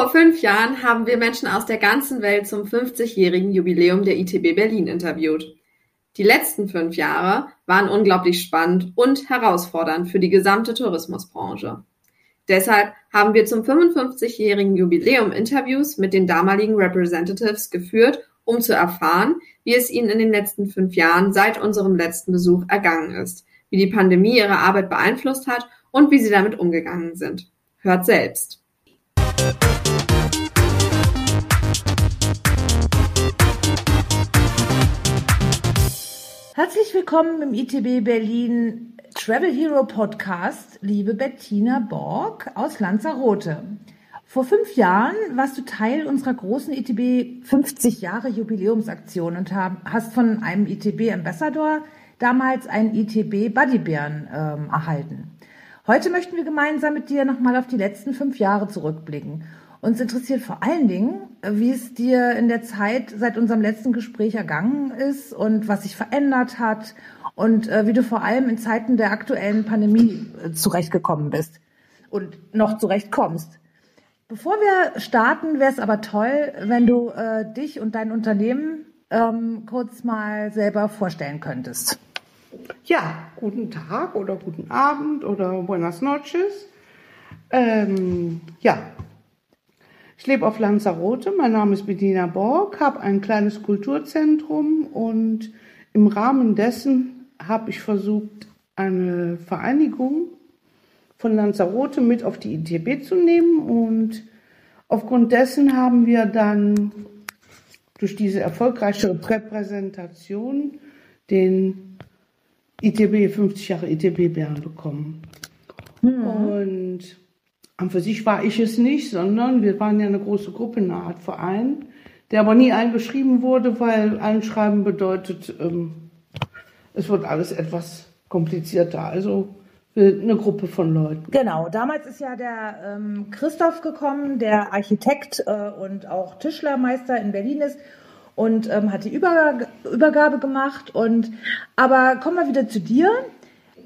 Vor fünf Jahren haben wir Menschen aus der ganzen Welt zum 50-jährigen Jubiläum der ITB Berlin interviewt. Die letzten fünf Jahre waren unglaublich spannend und herausfordernd für die gesamte Tourismusbranche. Deshalb haben wir zum 55-jährigen Jubiläum Interviews mit den damaligen Representatives geführt, um zu erfahren, wie es ihnen in den letzten fünf Jahren seit unserem letzten Besuch ergangen ist, wie die Pandemie ihre Arbeit beeinflusst hat und wie sie damit umgegangen sind. Hört selbst. Herzlich willkommen im ITB Berlin Travel Hero Podcast, liebe Bettina Borg aus Lanzarote. Vor fünf Jahren warst du Teil unserer großen ITB 50 Jahre Jubiläumsaktion und hast von einem ITB Ambassador damals einen ITB Buddybären ähm, erhalten. Heute möchten wir gemeinsam mit dir nochmal auf die letzten fünf Jahre zurückblicken uns interessiert vor allen Dingen, wie es dir in der Zeit seit unserem letzten Gespräch ergangen ist und was sich verändert hat und äh, wie du vor allem in Zeiten der aktuellen Pandemie äh, zurechtgekommen bist und noch zurechtkommst. Bevor wir starten, wäre es aber toll, wenn du äh, dich und dein Unternehmen ähm, kurz mal selber vorstellen könntest. Ja, guten Tag oder guten Abend oder buenas noches. Ähm, ja, ich lebe auf Lanzarote, mein Name ist Bedina Borg, habe ein kleines Kulturzentrum und im Rahmen dessen habe ich versucht, eine Vereinigung von Lanzarote mit auf die ITB zu nehmen und aufgrund dessen haben wir dann durch diese erfolgreiche Repräsentation den ITB 50 Jahre ITB Bern bekommen. Mhm. Und an für sich war ich es nicht, sondern wir waren ja eine große Gruppe, eine Art Verein, der aber nie eingeschrieben wurde, weil Einschreiben bedeutet, ähm, es wird alles etwas komplizierter. Also eine Gruppe von Leuten. Genau, damals ist ja der ähm, Christoph gekommen, der Architekt äh, und auch Tischlermeister in Berlin ist und ähm, hat die Überg Übergabe gemacht. Und aber kommen wir wieder zu dir.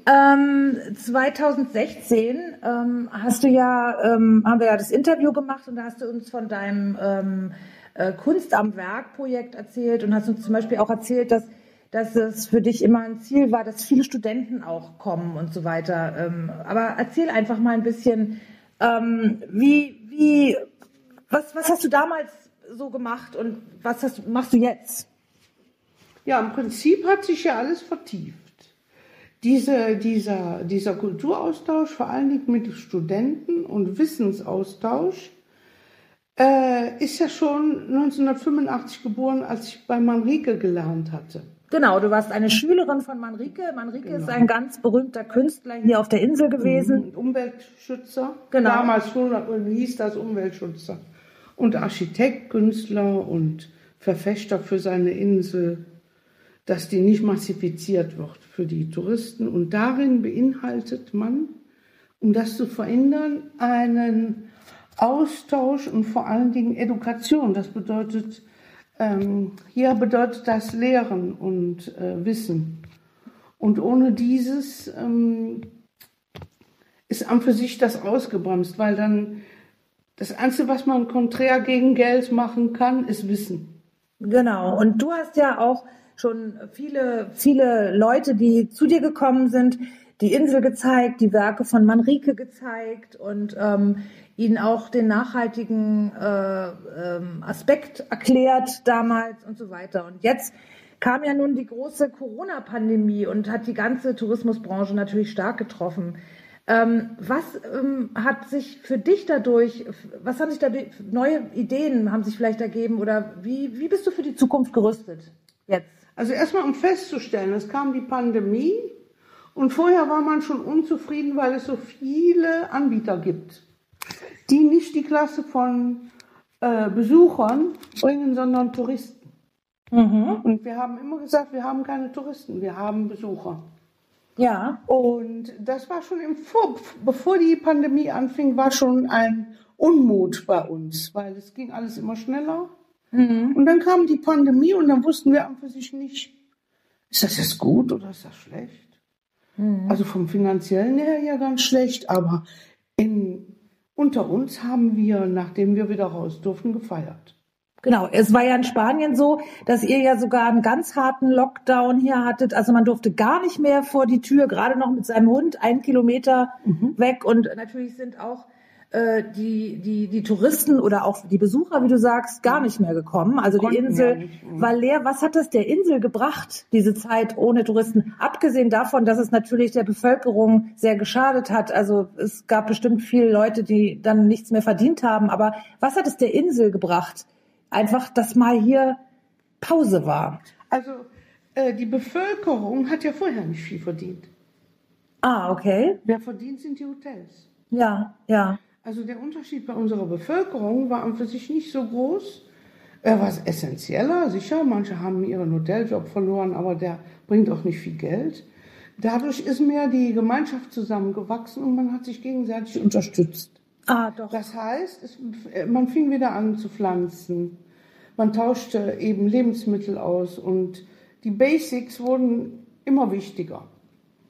Ähm, 2016 ähm, hast du ja, ähm, haben wir ja das Interview gemacht und da hast du uns von deinem ähm, äh, Kunst am Werk Projekt erzählt und hast uns zum Beispiel auch erzählt, dass, dass es für dich immer ein Ziel war, dass viele Studenten auch kommen und so weiter. Ähm, aber erzähl einfach mal ein bisschen, ähm, wie, wie, was, was hast du damals so gemacht und was hast, machst du jetzt? Ja, im Prinzip hat sich ja alles vertieft diese, dieser, dieser Kulturaustausch, vor allen Dingen mit Studenten und Wissensaustausch, äh, ist ja schon 1985 geboren, als ich bei Manrike gelernt hatte. Genau, du warst eine Schülerin von Manrike. Manrike genau. ist ein ganz berühmter Künstler hier auf der Insel gewesen. Und Umweltschützer. Genau. Damals schon hieß das Umweltschützer. Und Architekt, Künstler und Verfechter für seine Insel dass die nicht massifiziert wird für die Touristen. Und darin beinhaltet man, um das zu verändern, einen Austausch und vor allen Dingen Education. Das bedeutet, ähm, hier bedeutet das Lehren und äh, Wissen. Und ohne dieses ähm, ist an für sich das ausgebremst, weil dann das Einzige, was man konträr gegen Geld machen kann, ist Wissen. Genau. Und du hast ja auch schon viele, viele Leute, die zu dir gekommen sind, die Insel gezeigt, die Werke von Manrike gezeigt und ähm, ihnen auch den nachhaltigen äh, ähm, Aspekt erklärt damals und so weiter. Und jetzt kam ja nun die große Corona-Pandemie und hat die ganze Tourismusbranche natürlich stark getroffen. Ähm, was ähm, hat sich für dich dadurch, was haben sich dadurch, neue Ideen haben sich vielleicht ergeben oder wie, wie bist du für die Zukunft gerüstet jetzt? Also erstmal um festzustellen, es kam die Pandemie und vorher war man schon unzufrieden, weil es so viele Anbieter gibt, die nicht die Klasse von äh, Besuchern bringen, sondern Touristen. Mhm. Und wir haben immer gesagt, wir haben keine Touristen, wir haben Besucher. Ja. Und das war schon im Vor bevor die Pandemie anfing, war schon ein Unmut bei uns, weil es ging alles immer schneller. Mhm. Und dann kam die Pandemie und dann wussten wir einfach sich nicht, ist das jetzt gut oder ist das schlecht? Mhm. Also vom finanziellen her ja ganz schlecht, aber in, unter uns haben wir, nachdem wir wieder raus durften, gefeiert. Genau, es war ja in Spanien so, dass ihr ja sogar einen ganz harten Lockdown hier hattet. Also man durfte gar nicht mehr vor die Tür, gerade noch mit seinem Hund, einen Kilometer mhm. weg. Und natürlich sind auch äh, die, die, die Touristen oder auch die Besucher, wie du sagst, gar nicht mehr gekommen. Also die Insel war leer. Was hat das der Insel gebracht, diese Zeit ohne Touristen? Abgesehen davon, dass es natürlich der Bevölkerung sehr geschadet hat. Also es gab bestimmt viele Leute, die dann nichts mehr verdient haben. Aber was hat es der Insel gebracht? Einfach, dass mal hier Pause war. Also äh, die Bevölkerung hat ja vorher nicht viel verdient. Ah, okay. Wer verdient, sind die Hotels. Ja, ja. Also der Unterschied bei unserer Bevölkerung war an für sich nicht so groß. Er war essentieller, sicher. Manche haben ihren Hoteljob verloren, aber der bringt auch nicht viel Geld. Dadurch ist mehr die Gemeinschaft zusammengewachsen und man hat sich gegenseitig unterstützt. Ah, doch. Das heißt, es, man fing wieder an zu pflanzen. Man tauschte eben Lebensmittel aus und die Basics wurden immer wichtiger.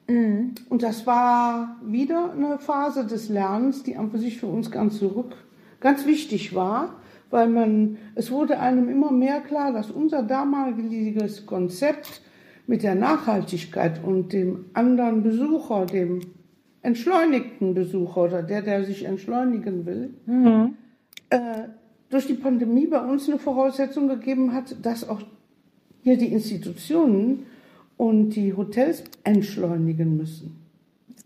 Mhm. Und das war wieder eine Phase des Lernens, die an für sich für uns ganz zurück ganz wichtig war, weil man, es wurde einem immer mehr klar, dass unser damaliges Konzept mit der Nachhaltigkeit und dem anderen Besucher, dem entschleunigten Besucher oder der, der sich entschleunigen will, mhm. äh, durch die Pandemie bei uns eine Voraussetzung gegeben hat, dass auch hier die Institutionen und die Hotels entschleunigen müssen.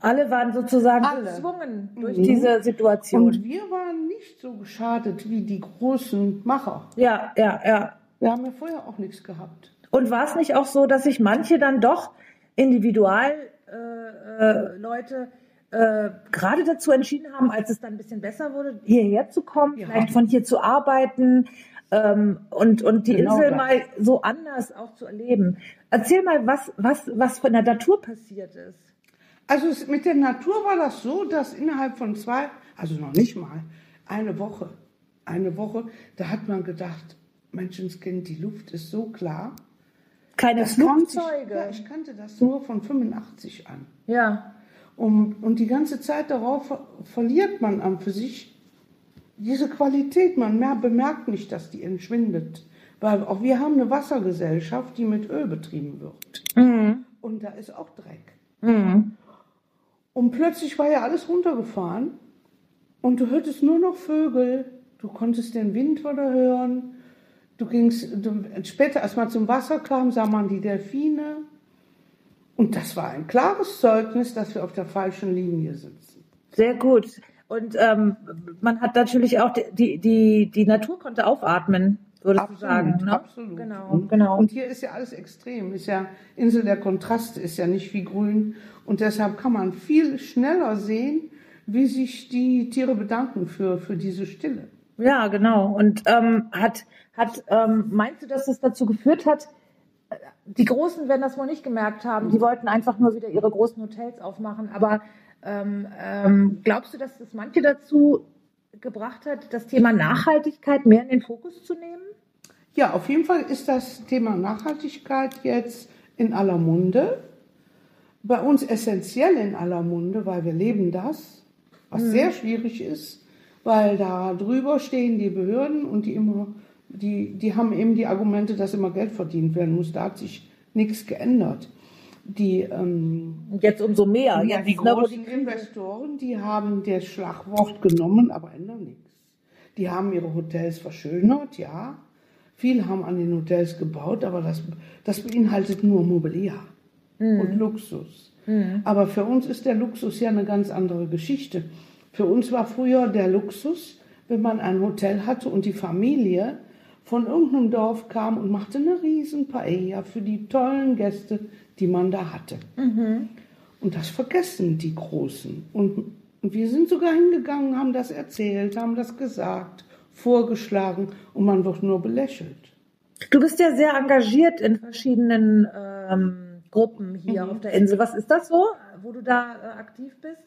Alle waren sozusagen Alle. gezwungen durch mhm. diese Situation. Und wir waren nicht so geschadet wie die großen Macher. Ja, ja, ja. Wir haben ja vorher auch nichts gehabt. Und war es nicht auch so, dass sich manche dann doch Individualleute äh, äh, äh, gerade dazu entschieden haben, als es dann ein bisschen besser wurde, hierher zu kommen, ja. vielleicht von hier zu arbeiten, ähm, und, und die genau Insel das. mal so anders auch zu erleben. Erzähl mal, was, was, was von der Natur passiert ist. Also es, mit der Natur war das so, dass innerhalb von zwei, also noch nicht mal, eine Woche, eine Woche, da hat man gedacht, Menschenskind, die Luft ist so klar. Keine das Flugzeuge. Ich, ja, ich kannte das nur von 85 an. Ja. Und, und die ganze Zeit darauf verliert man an für sich diese Qualität, man mehr, bemerkt nicht, dass die entschwindet. Weil auch wir haben eine Wassergesellschaft, die mit Öl betrieben wird. Mhm. Und da ist auch Dreck. Mhm. Und plötzlich war ja alles runtergefahren und du hörtest nur noch Vögel, du konntest den Wind wieder hören. Du gingst, du, später, als man zum Wasser kam, sah man die Delfine. Und das war ein klares Zeugnis, dass wir auf der falschen Linie sitzen. Sehr gut. Und ähm, man hat natürlich auch die, die, die Natur konnte aufatmen, würdest absolut, du sagen. Ne? Absolut. Genau, und, genau. Und hier ist ja alles extrem. Ist ja Insel der Kontraste, ist ja nicht wie grün. Und deshalb kann man viel schneller sehen, wie sich die Tiere bedanken für, für diese Stille. Ja, genau. Und ähm, hat, hat ähm, meinst du, dass das dazu geführt hat, die Großen werden das wohl nicht gemerkt haben. Die wollten einfach nur wieder ihre großen Hotels aufmachen. Aber ähm, ähm, glaubst du, dass das manche dazu gebracht hat, das Thema Nachhaltigkeit mehr in den Fokus zu nehmen? Ja, auf jeden Fall ist das Thema Nachhaltigkeit jetzt in aller Munde. Bei uns essentiell in aller Munde, weil wir leben das, was mhm. sehr schwierig ist, weil da drüber stehen die Behörden und die immer, die, die haben eben die Argumente, dass immer Geld verdient werden muss. Da hat sich nichts geändert die ähm, jetzt umso mehr. Ja, die großen die Investoren, die haben das Schlagwort genommen, aber ändern nichts. Die haben ihre Hotels verschönert, ja. Viele haben an den Hotels gebaut, aber das, das beinhaltet nur Mobiliar mhm. und Luxus. Mhm. Aber für uns ist der Luxus ja eine ganz andere Geschichte. Für uns war früher der Luxus, wenn man ein Hotel hatte und die Familie von irgendeinem Dorf kam und machte eine riesen Paella für die tollen Gäste, die man da hatte. Mhm. Und das vergessen die Großen. Und, und wir sind sogar hingegangen, haben das erzählt, haben das gesagt, vorgeschlagen und man wird nur belächelt. Du bist ja sehr engagiert in verschiedenen ähm, Gruppen hier mhm. auf der Insel. Was ist das so, wo du da äh, aktiv bist?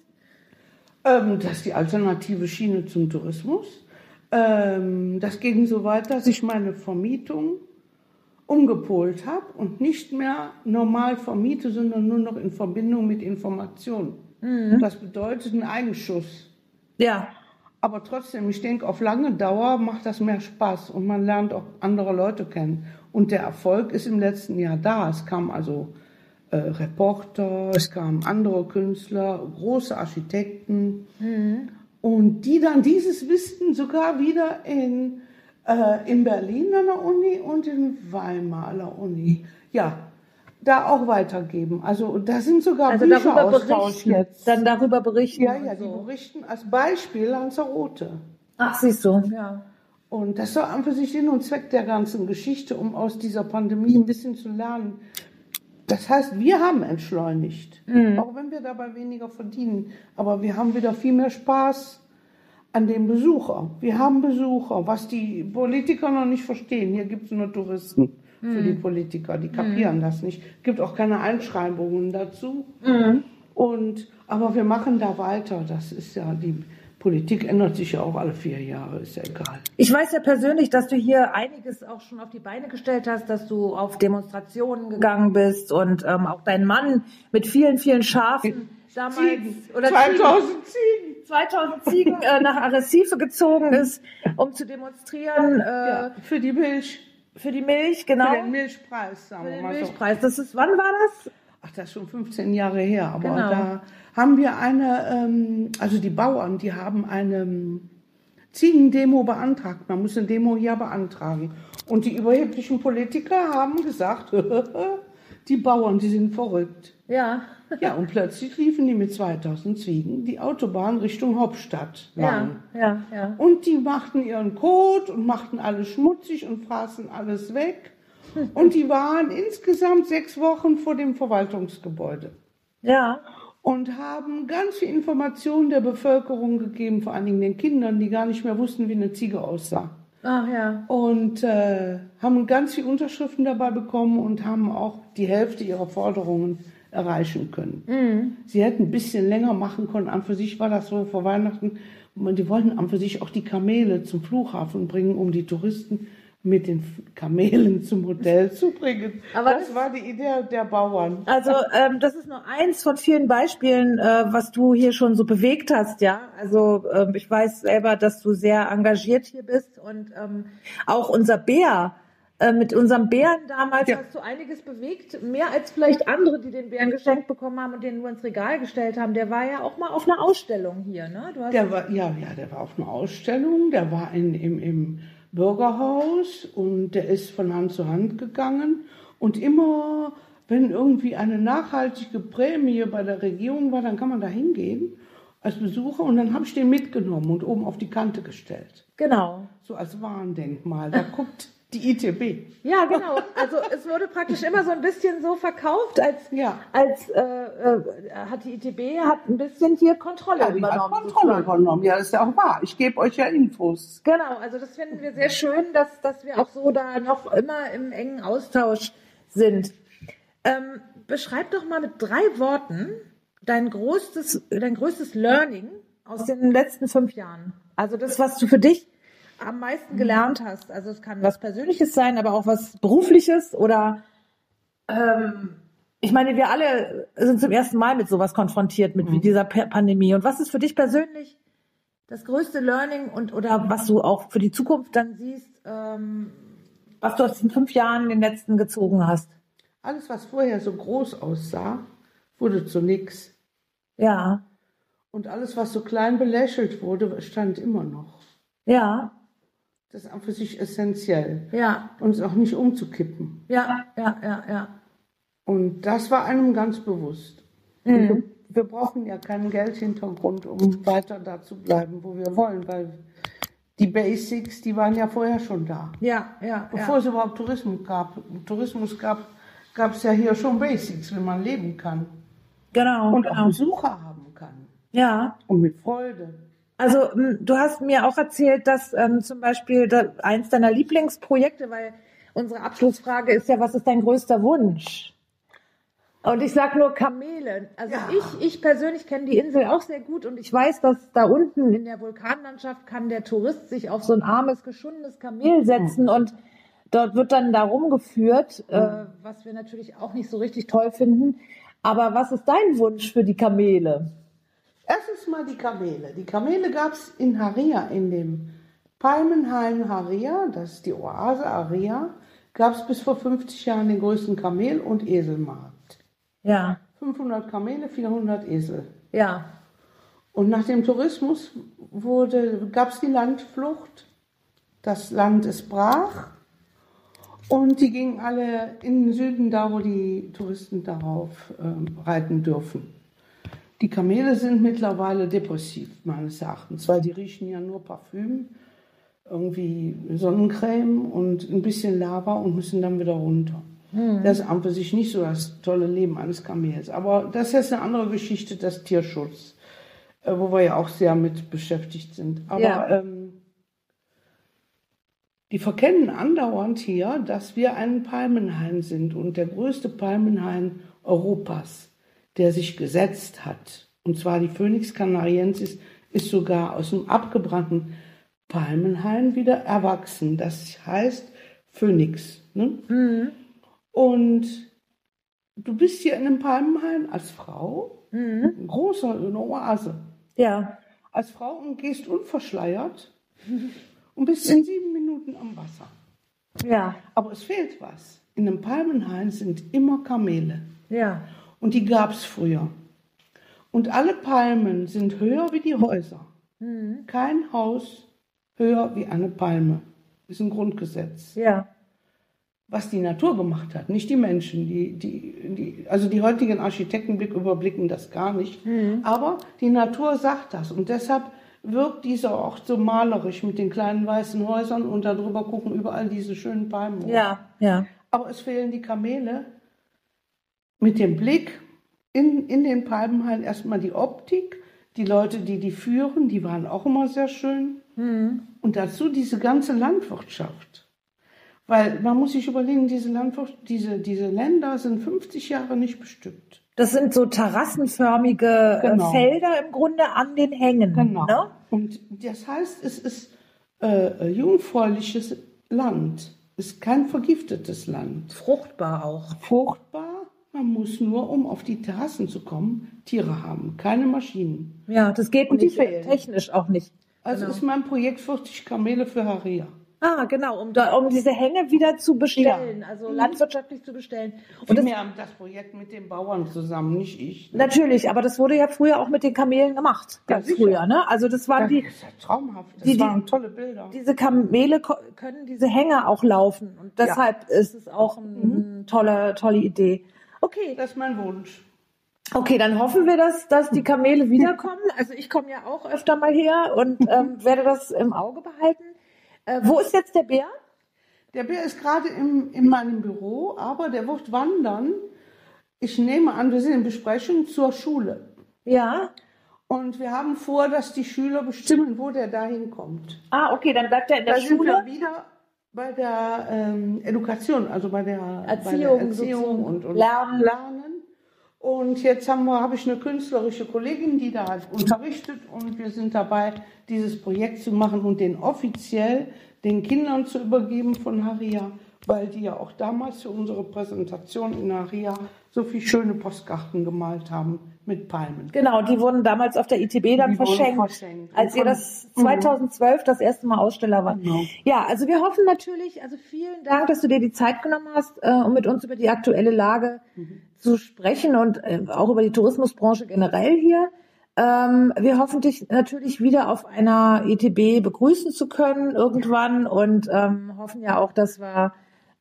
Ähm, das ist die alternative Schiene zum Tourismus. Ähm, das ging so weit, dass ich meine Vermietung umgepolt habe und nicht mehr normal vermiete, sondern nur noch in Verbindung mit Informationen. Mhm. Das bedeutet einen Eigenschuss. Ja. Aber trotzdem, ich denke, auf lange Dauer macht das mehr Spaß und man lernt auch andere Leute kennen. Und der Erfolg ist im letzten Jahr da. Es kamen also äh, Reporter, es kamen andere Künstler, große Architekten. Und die dann dieses Wissen sogar wieder in, äh, in Berlin an der Uni und in Weimar an der Uni, ja, da auch weitergeben. Also da sind sogar Also Bücher darüber Austausch berichten. jetzt. Dann darüber berichten. Ja, ja, die so. berichten als Beispiel Lanzarote. Ach, siehst du. Ja. Und das soll an für sich Sinn und Zweck der ganzen Geschichte, um aus dieser Pandemie ein bisschen zu lernen. Das heißt, wir haben entschleunigt, auch wenn wir dabei weniger verdienen. Aber wir haben wieder viel mehr Spaß an den Besucher. Wir haben Besucher, was die Politiker noch nicht verstehen. Hier gibt es nur Touristen für die Politiker, die kapieren das nicht. gibt auch keine Einschreibungen dazu. Und, aber wir machen da weiter. Das ist ja, die Politik ändert sich ja auch alle vier Jahre, ist ja egal. Ich weiß ja persönlich, dass du hier einiges auch schon auf die Beine gestellt hast, dass du auf Demonstrationen gegangen bist und ähm, auch dein Mann mit vielen, vielen Schafen damals Ziegen. oder 2000 Ziegen. Ziegen, 2000 Ziegen äh, nach Arrecife gezogen ist, um zu demonstrieren äh, Ja, für die Milch, für die Milch, genau. für den Milchpreis, sagen Für wir den mal so. Milchpreis. Das ist, wann war das? Ach, das ist schon 15 Jahre her, aber Genau. da haben wir eine, ähm, also die Bauern, die haben eine ähm, Ziegendemo beantragt. Man muss eine Demo hier beantragen. Und die überheblichen Politiker haben gesagt, die Bauern, die sind verrückt. Ja. Ja, und plötzlich liefen die mit 2000 Ziegen die Autobahn Richtung Hauptstadt Ja, ja, ja. Und die machten ihren Kot und machten alles schmutzig und fraßen alles weg. Und die waren insgesamt sechs Wochen vor dem Verwaltungsgebäude Ja. und haben ganz viel Informationen der Bevölkerung gegeben, vor allen Dingen den Kindern, die gar nicht mehr wussten, wie eine Ziege aussah. Ach ja. Und äh, haben ganz viele Unterschriften dabei bekommen und haben auch die Hälfte ihrer Forderungen erreichen können. Sie hätten ein bisschen länger machen können. An für sich war das so vor Weihnachten. Die wollten an für sich auch die Kamele zum Flughafen bringen, um die Touristen mit den Kamelen zum Hotel zu bringen. Aber das das- war die Idee der Bauern. Also ähm, das ist nur eins von vielen Beispielen, äh, was du hier schon so bewegt hast, ja. Also ähm, ich weiß selber, dass du sehr engagiert hier bist und ähm, auch unser Bär, äh, mit unserem Bären damals Ja. hast du einiges bewegt, mehr als vielleicht andere, die den Bären geschenkt bekommen haben und den nur ins Regal gestellt haben. Der war ja auch mal auf einer Ausstellung hier, ne? Der war, ja, ja, der war auf einer Ausstellung, der war in, im, im Bürgerhaus und der ist von Hand zu Hand gegangen. Und immer, wenn irgendwie eine nachhaltige Prämie bei der Regierung war, dann kann man da hingehen als Besucher und dann habe ich den mitgenommen und oben auf die Kante gestellt. genau. So als Warndenkmal. Da guckt die ITB. Ja, genau. Also es wurde praktisch immer so ein bisschen so verkauft, als Ja. als äh, äh, hat die ITB hat ein bisschen hier Kontrolle Ja, übernommen. Kontrolle übernommen. Ja, das ist ja auch wahr. Ich gebe euch ja Infos. Genau, also das finden wir sehr schön, dass, dass wir auch so da noch immer im engen Austausch sind. Ähm, beschreib doch mal mit drei Worten dein größtes, dein größtes Learning aus den letzten fünf Jahren. Also das, was du für dich am meisten gelernt hast. Also es kann was Persönliches sein, aber auch was Berufliches oder ähm, ich meine, wir alle sind zum ersten Mal mit sowas konfrontiert, mit dieser Pa- Pandemie. Und was ist für dich persönlich das größte Learning und oder was du auch für die Zukunft dann siehst, ähm, was du aus den fünf Jahren den letzten gezogen hast? Alles, was vorher so groß aussah, wurde zu nix. Ja, Und alles, was so klein belächelt wurde, stand immer noch. ja, Das ist an für sich essentiell. ja, Und es auch nicht umzukippen. ja, ja, ja, ja. Und das war einem ganz bewusst. Und Wir, brauchen ja keinen Geldhintergrund, um weiter da zu bleiben, wo wir wollen, weil die Basics, die waren ja vorher schon da. Ja, ja, Bevor ja. es überhaupt Tourismus gab, Tourismus gab, gab es ja hier schon Basics, wie man leben kann Genau, und auch genau. Besucher haben kann Ja, und mit Freude. Also m, du hast mir auch erzählt, dass ähm, zum Beispiel da, eins deiner Lieblingsprojekte, weil unsere Abschlussfrage ist ja, was ist dein größter Wunsch? Und ich sag nur Kamele. Also Ja. ich, ich persönlich kenne die Insel auch sehr gut und ich weiß, dass da unten in der Vulkanlandschaft kann der Tourist sich auf so ein armes, geschundenes Kamel setzen und dort wird dann da rumgeführt, äh, was wir natürlich auch nicht so richtig toll finden. Aber was ist dein Wunsch für die Kamele? Erstens erstmal die Kamele. Die Kamele gab es in Haria, in dem Palmenhain Haria, das ist die Oase Haria, gab es bis vor 50 Jahren den größten Kamel- und Eselmarkt. Ja, 500 Kamele, 400 Esel. ja. Und nach dem Tourismus wurde, gab es die Landflucht. Das Land ist brach. Und die gingen alle in den Süden, da wo die Touristen darauf ähm, reiten dürfen. Die Kamele sind mittlerweile depressiv, meines Erachtens, weil die riechen ja nur Parfüm, irgendwie Sonnencreme und ein bisschen Lava und müssen dann wieder runter. Das ist an für sich nicht so das tolle Leben eines Kamels. Aber das ist eine andere Geschichte, das Tierschutz, äh, wo wir ja auch sehr mit beschäftigt sind. Aber Ja. ähm, die verkennen andauernd hier, dass wir ein Palmenhain sind und der größte Palmenhain Europas, der sich gesetzt hat. Und zwar die Phoenix canariensis ist sogar aus dem abgebrannten Palmenhain wieder erwachsen. Das heißt Phoenix. Ne? Und du bist hier in einem Palmenhain als Frau, ein großer eine Oase Ja. als Frau und gehst unverschleiert und bist in sieben Minuten am Wasser. Ja. Aber es fehlt was. In einem Palmenhain sind immer Kamele. Ja. Und die gab es früher. Und alle Palmen sind höher wie die Häuser. Kein Haus höher wie eine Palme. Ist ein Grundgesetz. Ja. Was die Natur gemacht hat, nicht die Menschen. Die, die, die, also die heutigen Architekten blick- überblicken das gar nicht. Aber die Natur sagt das. Und deshalb wirkt dieser Ort so malerisch mit den kleinen weißen Häusern und darüber gucken überall diese schönen Palmen. Ja. Ja. Aber es fehlen die Kamele mit dem Blick in, in den Palmenhain erstmal die Optik. Die Leute, die die führen, die waren auch immer sehr schön. Und dazu diese ganze Landwirtschaft. Weil man muss sich überlegen, diese, Landwirtschaft, diese, diese Länder sind 50 Jahre nicht bestückt. Das sind so terrassenförmige äh, Genau. Felder im Grunde an den Hängen. Ne? Und das heißt, es ist äh, jungfräuliches Land. Es ist kein vergiftetes Land. Fruchtbar auch. Fruchtbar, man muss nur, um auf die Terrassen zu kommen, Tiere haben, keine Maschinen. Ja, das geht Und nicht. äh. Technisch auch nicht. Also Genau. ist mein Projekt 40 Kamele für Haria. Ah, genau, um, da, um diese Hänge wieder zu bestellen, Ja. also landwirtschaftlich zu bestellen. Und das, wir haben das Projekt mit den Bauern zusammen, nicht ich. natürlich, aber das wurde ja früher auch mit den Kamelen gemacht. Ja, Ganz sicher. früher, ne? Also das waren Das die, ist ja traumhaft. Das die- waren tolle Bilder. diese Kamele können diese Hänge auch laufen. Und deshalb ist es auch Mhm. eine tolle, tolle Idee. Okay, Das ist mein Wunsch. okay, dann hoffen wir, dass, dass die Kamele wiederkommen. Also ich komme ja auch öfter mal her und ähm, werde das im Auge behalten. Äh, wo ist jetzt der Bär? Der Bär ist gerade im, in meinem Büro, aber der wird wandern. Ich nehme an, wir sind in Besprechung zur Schule. Ja. Und wir haben vor, dass die Schüler bestimmen, wo der dahin kommt. Ah, okay, dann bleibt er in der Da sind Schule. wir wieder bei der ähm, Education, also bei der Erziehung, bei der Erziehung und, und Lernen. Lernen. Und jetzt haben wir, habe ich eine künstlerische Kollegin, die da halt unterrichtet und wir sind dabei, dieses Projekt zu machen und den offiziell den Kindern zu übergeben von Haria, weil die ja auch damals für unsere Präsentation in Haria so viele schöne Postkarten gemalt haben mit Palmen. Genau, die wurden damals auf der ITB dann Die verschenkt, verschenkt. als ihr das von- 2012 das erste Mal Aussteller war. Genau. Ja, also wir hoffen natürlich, also vielen Dank, dass du dir die Zeit genommen hast, äh, um mit uns über die aktuelle Lage zu sprechen und äh, auch über die Tourismusbranche generell hier. Ähm, wir hoffen dich natürlich wieder auf einer ETB begrüßen zu können irgendwann und ähm, hoffen ja auch, dass wir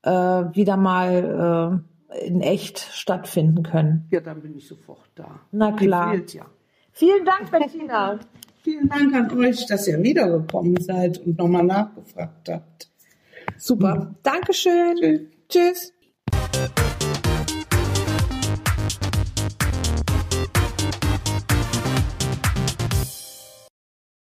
äh, wieder mal äh, in echt stattfinden können. Ja, dann bin ich sofort da. Na klar. ja. Vielen Dank, Bettina. Vielen Dank an euch, dass ihr wiedergekommen seid und nochmal nachgefragt habt. Super. Dankeschön. Tschüss.